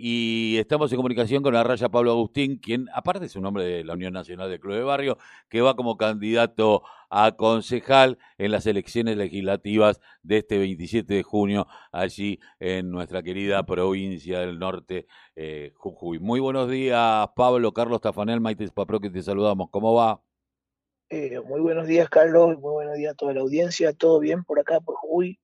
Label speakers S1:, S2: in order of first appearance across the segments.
S1: y estamos en comunicación con la raya Pablo Agustín, quien aparte es un hombre de la Unión Nacional de Club de Barrio, que va como candidato a concejal en las elecciones legislativas de este 27 de junio allí en nuestra querida provincia del norte, eh, Jujuy. Muy buenos días, Pablo, Carlos Tafanel, Maite Papro, que te saludamos. ¿Cómo va?
S2: Eh, muy buenos días, Carlos, muy buenos días a toda la audiencia. ¿Todo bien por acá, por Jujuy?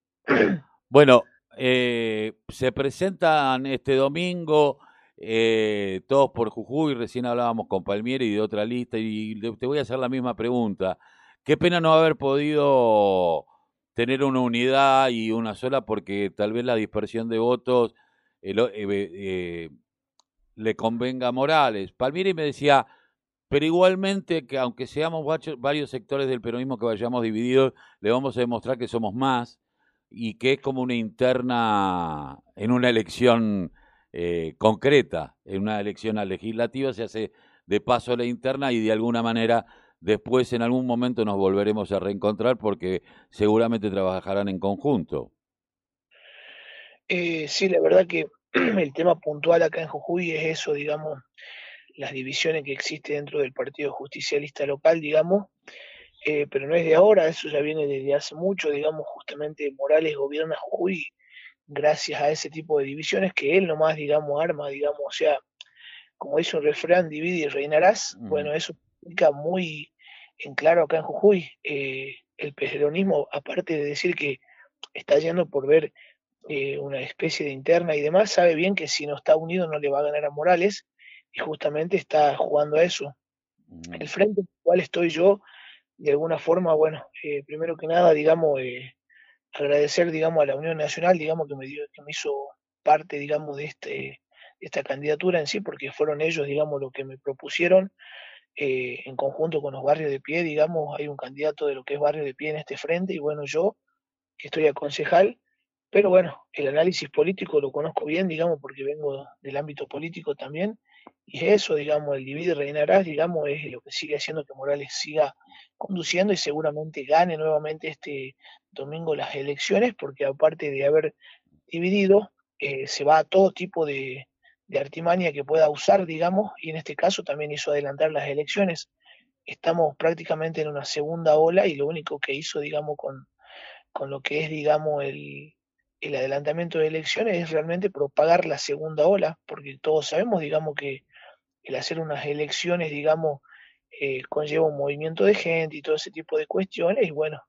S1: Bueno, eh, se presentan este domingo eh, todos por Jujuy, recién hablábamos con Palmieri de otra lista, y te voy a hacer la misma pregunta. Qué pena no haber podido tener una unidad y una sola, porque tal vez la dispersión de votos eh, le convenga a Morales. Palmieri me decía, pero igualmente que aunque seamos varios sectores del peronismo que vayamos divididos, le vamos a demostrar que somos más y que es como una interna en una elección eh, concreta, en una elección legislativa se hace de paso la interna y de alguna manera después en algún momento nos volveremos a reencontrar porque seguramente trabajarán en conjunto.
S2: Eh, sí, la verdad que el tema puntual acá en Jujuy es eso, digamos, las divisiones que existen dentro del Partido Justicialista local, digamos, eh, pero no es de ahora, eso ya viene desde hace mucho, digamos, justamente Morales gobierna Jujuy gracias a ese tipo de divisiones que él nomás, digamos, arma, digamos, o sea, como dice un refrán, divide y reinarás, bueno, eso explica muy en claro acá en Jujuy, eh, el peronismo, aparte de decir que está yendo por ver eh, una especie de interna y demás, sabe bien que si no está unido no le va a ganar a Morales y justamente está jugando a eso. El frente en el cual estoy yo de alguna forma, bueno, eh, primero que nada, digamos, eh, agradecer, digamos, a la Unión Nacional, digamos, que me, dio, que me hizo parte, digamos, de, este, esta candidatura en sí, porque fueron ellos, digamos, lo que me propusieron eh, en conjunto con los barrios de pie, digamos, hay un candidato de lo que es barrio de pie en este frente, y bueno, yo, que estoy a concejal, pero bueno, el análisis político lo conozco bien, digamos, porque vengo del ámbito político también, y eso, digamos, el divide y reinarás, digamos, es lo que sigue haciendo que Morales siga conduciendo y seguramente gane nuevamente este domingo las elecciones, porque aparte de haber dividido, eh, se va a todo tipo de, de artimaña que pueda usar, digamos, y en este caso también hizo adelantar las elecciones. Estamos prácticamente en una segunda ola y lo único que hizo, digamos, con, con lo que es, digamos, el, el adelantamiento de elecciones es realmente propagar la segunda ola, porque todos sabemos, digamos, que el hacer unas elecciones, digamos, eh, conlleva un movimiento de gente y todo ese tipo de cuestiones, y bueno,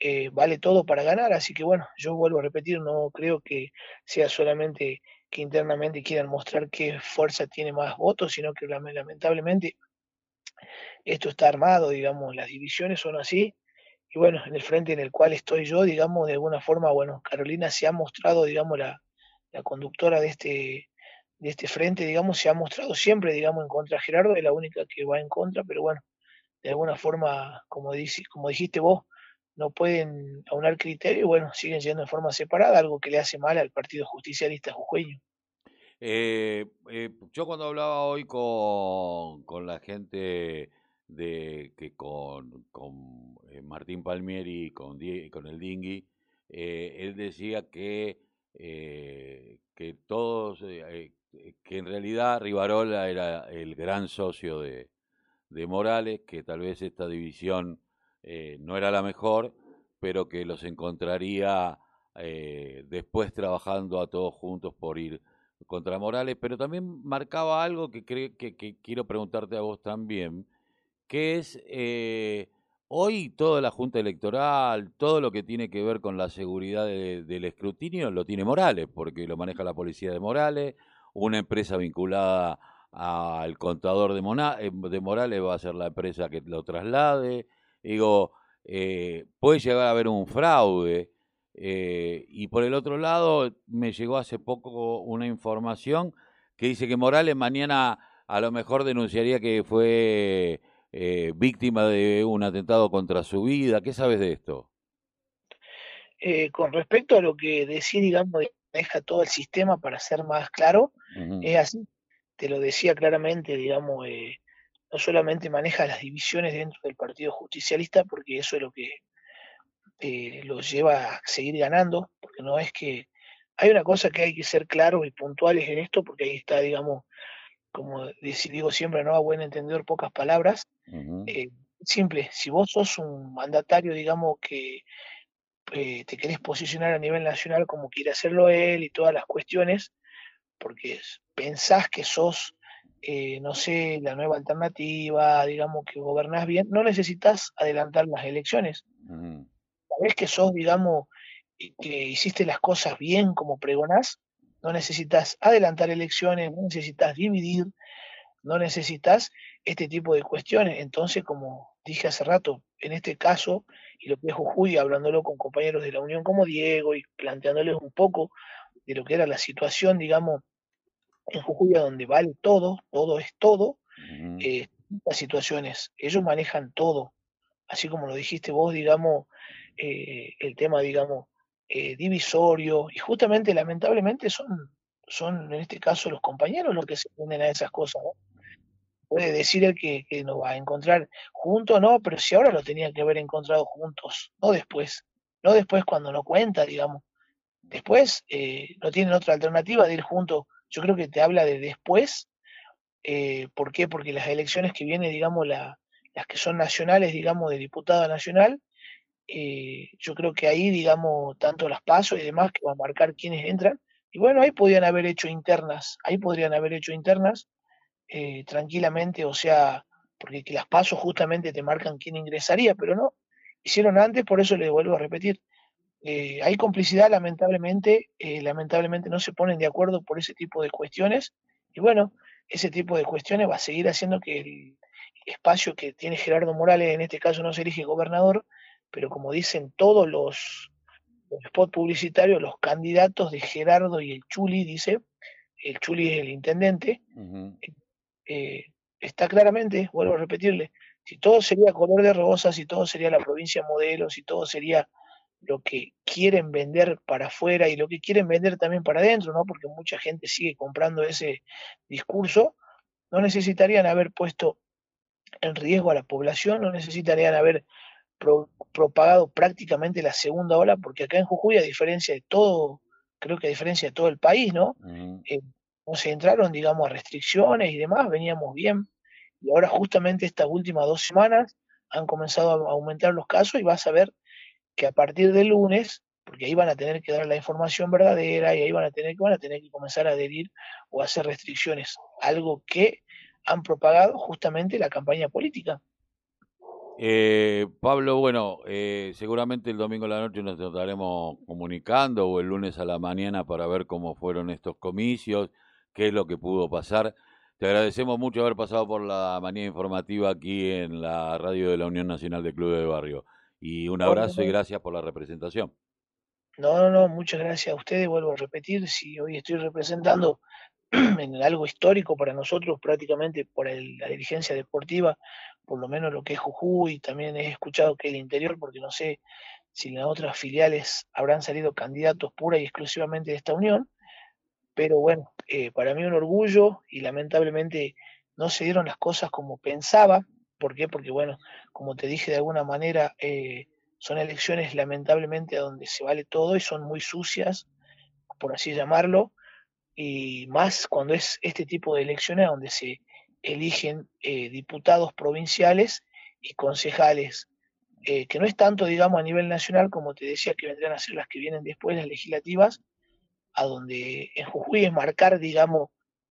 S2: eh, vale todo para ganar, así que bueno, yo vuelvo a repetir, no creo que sea solamente que internamente quieran mostrar qué fuerza tiene más votos, sino que lamentablemente esto está armado, digamos, las divisiones son así, y bueno, en el frente en el cual estoy yo, digamos, de alguna forma, bueno, Carolina se ha mostrado, digamos, la, la conductora de este, de este frente, digamos, se ha mostrado siempre, digamos, en contra Gerardo, es la única que va en contra, pero bueno, de alguna forma, como, dice, como dijiste vos, no pueden aunar criterios y bueno, siguen yendo de forma separada, algo que le hace mal al Partido Justicialista jujeño.
S1: Eh, eh, yo cuando hablaba hoy con, con la gente de que con, con eh, Martín Palmieri y con, con el Dingui, eh, él decía que, eh, que todos, que en realidad Rivarola era el gran socio de, de Morales, que tal vez esta división no era la mejor, pero que los encontraría después trabajando a todos juntos por ir contra Morales, pero también marcaba algo que, que, que quiero preguntarte a vos también, que es eh, hoy toda la Junta Electoral, todo lo que tiene que ver con la seguridad del escrutinio lo tiene Morales, porque lo maneja la policía de Morales, una empresa vinculada al contador de, eh, de Morales va a ser la empresa que lo traslade. Digo, eh, puede llegar a haber un fraude. y por el otro lado, me llegó hace poco una información que dice que Morales mañana a lo mejor denunciaría que fue eh, víctima de un atentado contra su vida. ¿Qué sabes de esto?
S2: Eh, con respecto a lo que decía, digamos, deja todo el sistema para ser más claro, es así. Te lo decía claramente, digamos, eh, no solamente maneja las divisiones dentro del Partido Justicialista, porque eso es lo que lo lleva a seguir ganando, porque no es que hay una cosa que hay que ser claros y puntuales en esto, porque ahí está, digamos, como digo siempre, ¿no? A buen entendedor, pocas palabras. Eh, simple, si vos sos un mandatario, digamos, que eh, te querés posicionar a nivel nacional como quiere hacerlo él y todas las cuestiones, porque pensás que sos, eh, no sé, la nueva alternativa, digamos, que gobernás bien, no necesitas adelantar las elecciones. Sabés que sos, digamos, que hiciste las cosas bien como pregonás, no necesitas adelantar elecciones, no necesitas dividir, no necesitas este tipo de cuestiones. Entonces, como dije hace rato, en este caso, y lo que es Jujuy, hablándolo con compañeros de la Unión como Diego y planteándoles un poco de lo que era la situación, digamos, en Jujuy, donde vale todo, todo es todo, eh, las situaciones, ellos manejan todo, así como lo dijiste vos, digamos, eh, el tema, digamos, eh, divisorio, y justamente, lamentablemente, son, son en este caso los compañeros los que se ponen a esas cosas. Puede decir el que, que va a encontrar juntos, no, pero si ahora lo tenían que haber encontrado juntos, no después, no después cuando no cuenta, digamos. Después eh, no tienen otra alternativa de ir juntos. Yo creo que te habla de después. Eh, ¿Por qué? Porque las elecciones que vienen, digamos, la, las que son nacionales, digamos, de diputado nacional, eh, yo creo que ahí, digamos, tanto las pasos y demás, que van a marcar quiénes entran, y bueno, ahí podrían haber hecho internas, ahí podrían haber hecho internas eh, tranquilamente, o sea, porque que las pasos justamente te marcan quién ingresaría, pero no, hicieron antes, por eso le vuelvo a repetir, eh, hay complicidad, lamentablemente, lamentablemente no se ponen de acuerdo por ese tipo de cuestiones, y bueno, ese tipo de cuestiones va a seguir haciendo que el espacio que tiene Gerardo Morales, en este caso no se elige gobernador, pero como dicen todos los, spots publicitarios, los candidatos de Gerardo y el Chuli, dice, el Chuli es el intendente, eh, está claramente, vuelvo a repetirle, si todo sería color de rosa, si todo sería la provincia modelo, si todo sería lo que quieren vender para afuera y lo que quieren vender también para adentro, ¿no? Porque mucha gente sigue comprando ese discurso, no necesitarían haber puesto en riesgo a la población, no necesitarían haber propagado prácticamente la segunda ola, porque acá en Jujuy, a diferencia de todo, creo que a diferencia de todo el país, ¿no? Eh, no se entraron, digamos, a restricciones y demás, veníamos bien. Y ahora justamente estas últimas dos semanas han comenzado a aumentar los casos y vas a ver que a partir del lunes, porque ahí van a tener que dar la información verdadera y ahí van a tener, van a tener que comenzar a adherir o hacer restricciones, algo que han propagado justamente la campaña política.
S1: Eh, Pablo, bueno, eh, seguramente el domingo a la noche nos estaremos comunicando o el lunes a la mañana para ver cómo fueron estos comicios, qué es lo que pudo pasar. Te agradecemos mucho haber pasado por la manía informativa aquí en la radio de la Unión Nacional de Clubes de Barrio. Y un abrazo y gracias por la representación.
S2: No, no, no, muchas gracias a ustedes. Vuelvo a repetir, si hoy estoy representando en algo histórico para nosotros, prácticamente por la dirigencia deportiva, por lo menos lo que es Jujuy, también he escuchado que el interior, porque no sé si en las otras filiales habrán salido candidatos pura y exclusivamente de esta unión, pero bueno, eh, para mí un orgullo y lamentablemente no se dieron las cosas como pensaba, ¿por qué? Porque bueno, como te dije de alguna manera, eh, son elecciones lamentablemente donde se vale todo y son muy sucias, por así llamarlo, y más cuando es este tipo de elecciones donde se eligen eh, diputados provinciales y concejales, eh, que no es tanto, digamos, a nivel nacional, como te decía, que vendrán a ser las que vienen después, las legislativas, a donde en Jujuy es marcar, digamos,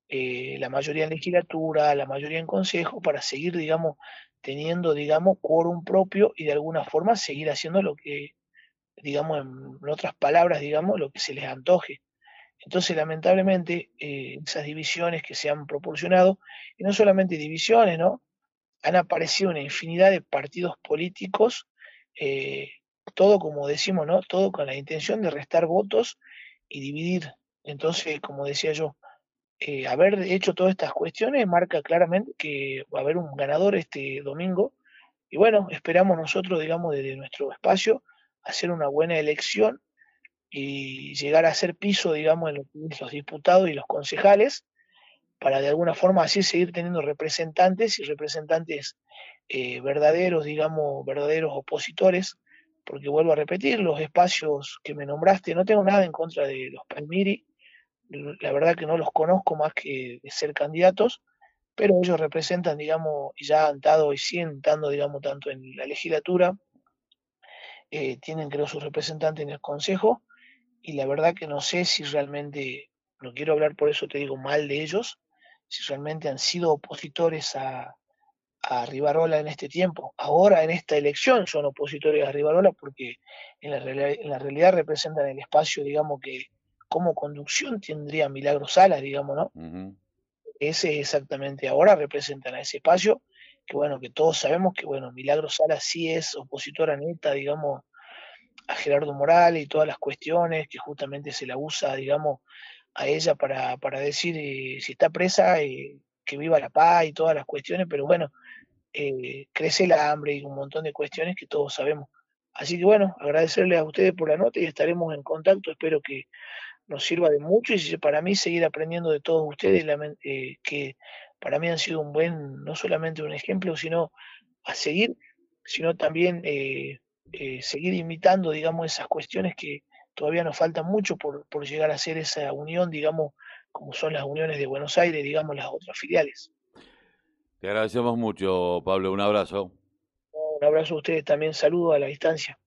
S2: eh, la mayoría en legislatura, la mayoría en consejo, para seguir, digamos, teniendo, digamos, quórum propio y de alguna forma seguir haciendo lo que, digamos, en otras palabras, digamos, lo que se les antoje. Entonces, lamentablemente, eh, esas divisiones que se han proporcionado, y no solamente divisiones, ¿no? Han aparecido una infinidad de partidos políticos, eh, todo como decimos, ¿no? Todo con la intención de restar votos y dividir. Entonces, como decía yo, eh, haber hecho todas estas cuestiones marca claramente que va a haber un ganador este domingo. Y bueno, esperamos nosotros, digamos, desde nuestro espacio, hacer una buena elección y llegar a ser piso, digamos, en los diputados y los concejales, para de alguna forma así seguir teniendo representantes y representantes eh, verdaderos, digamos, verdaderos opositores porque vuelvo a repetir, los espacios que me nombraste, no tengo nada en contra de los Palmiri, la verdad que no los conozco más que de ser candidatos, pero ellos representan, digamos, y ya han estado y siguen estando, digamos, tanto en la legislatura, eh, tienen creo sus representantes en el Consejo, y la verdad que no sé si realmente, no quiero hablar por eso te digo mal de ellos, si realmente han sido opositores a, a Rivarola en este tiempo. Ahora en esta elección son opositores a Rivarola porque en la, en la realidad representan el espacio, digamos, que como conducción tendría Milagro Salas, digamos, ¿no? Ese exactamente ahora representan a ese espacio, que bueno, que todos sabemos que bueno, Milagro Salas sí es opositora neta, digamos, a Gerardo Morales y todas las cuestiones, que justamente se la usa, digamos, a ella para, para decir eh, si está presa, eh, que viva la paz y todas las cuestiones, pero bueno, eh, crece el hambre y un montón de cuestiones que todos sabemos. Así que bueno, agradecerles a ustedes por la nota y estaremos en contacto. Espero que nos sirva de mucho y para mí seguir aprendiendo de todos ustedes, eh, que para mí han sido un buen, no solamente un ejemplo, sino a seguir, sino también eh, seguir imitando, digamos, esas cuestiones que todavía nos faltan mucho por, por llegar a ser esa unión, digamos, como son las uniones de Buenos Aires, digamos, las otras filiales.
S1: Te agradecemos mucho, Pablo. Un abrazo.
S2: Un abrazo a ustedes también. Saludo a la distancia.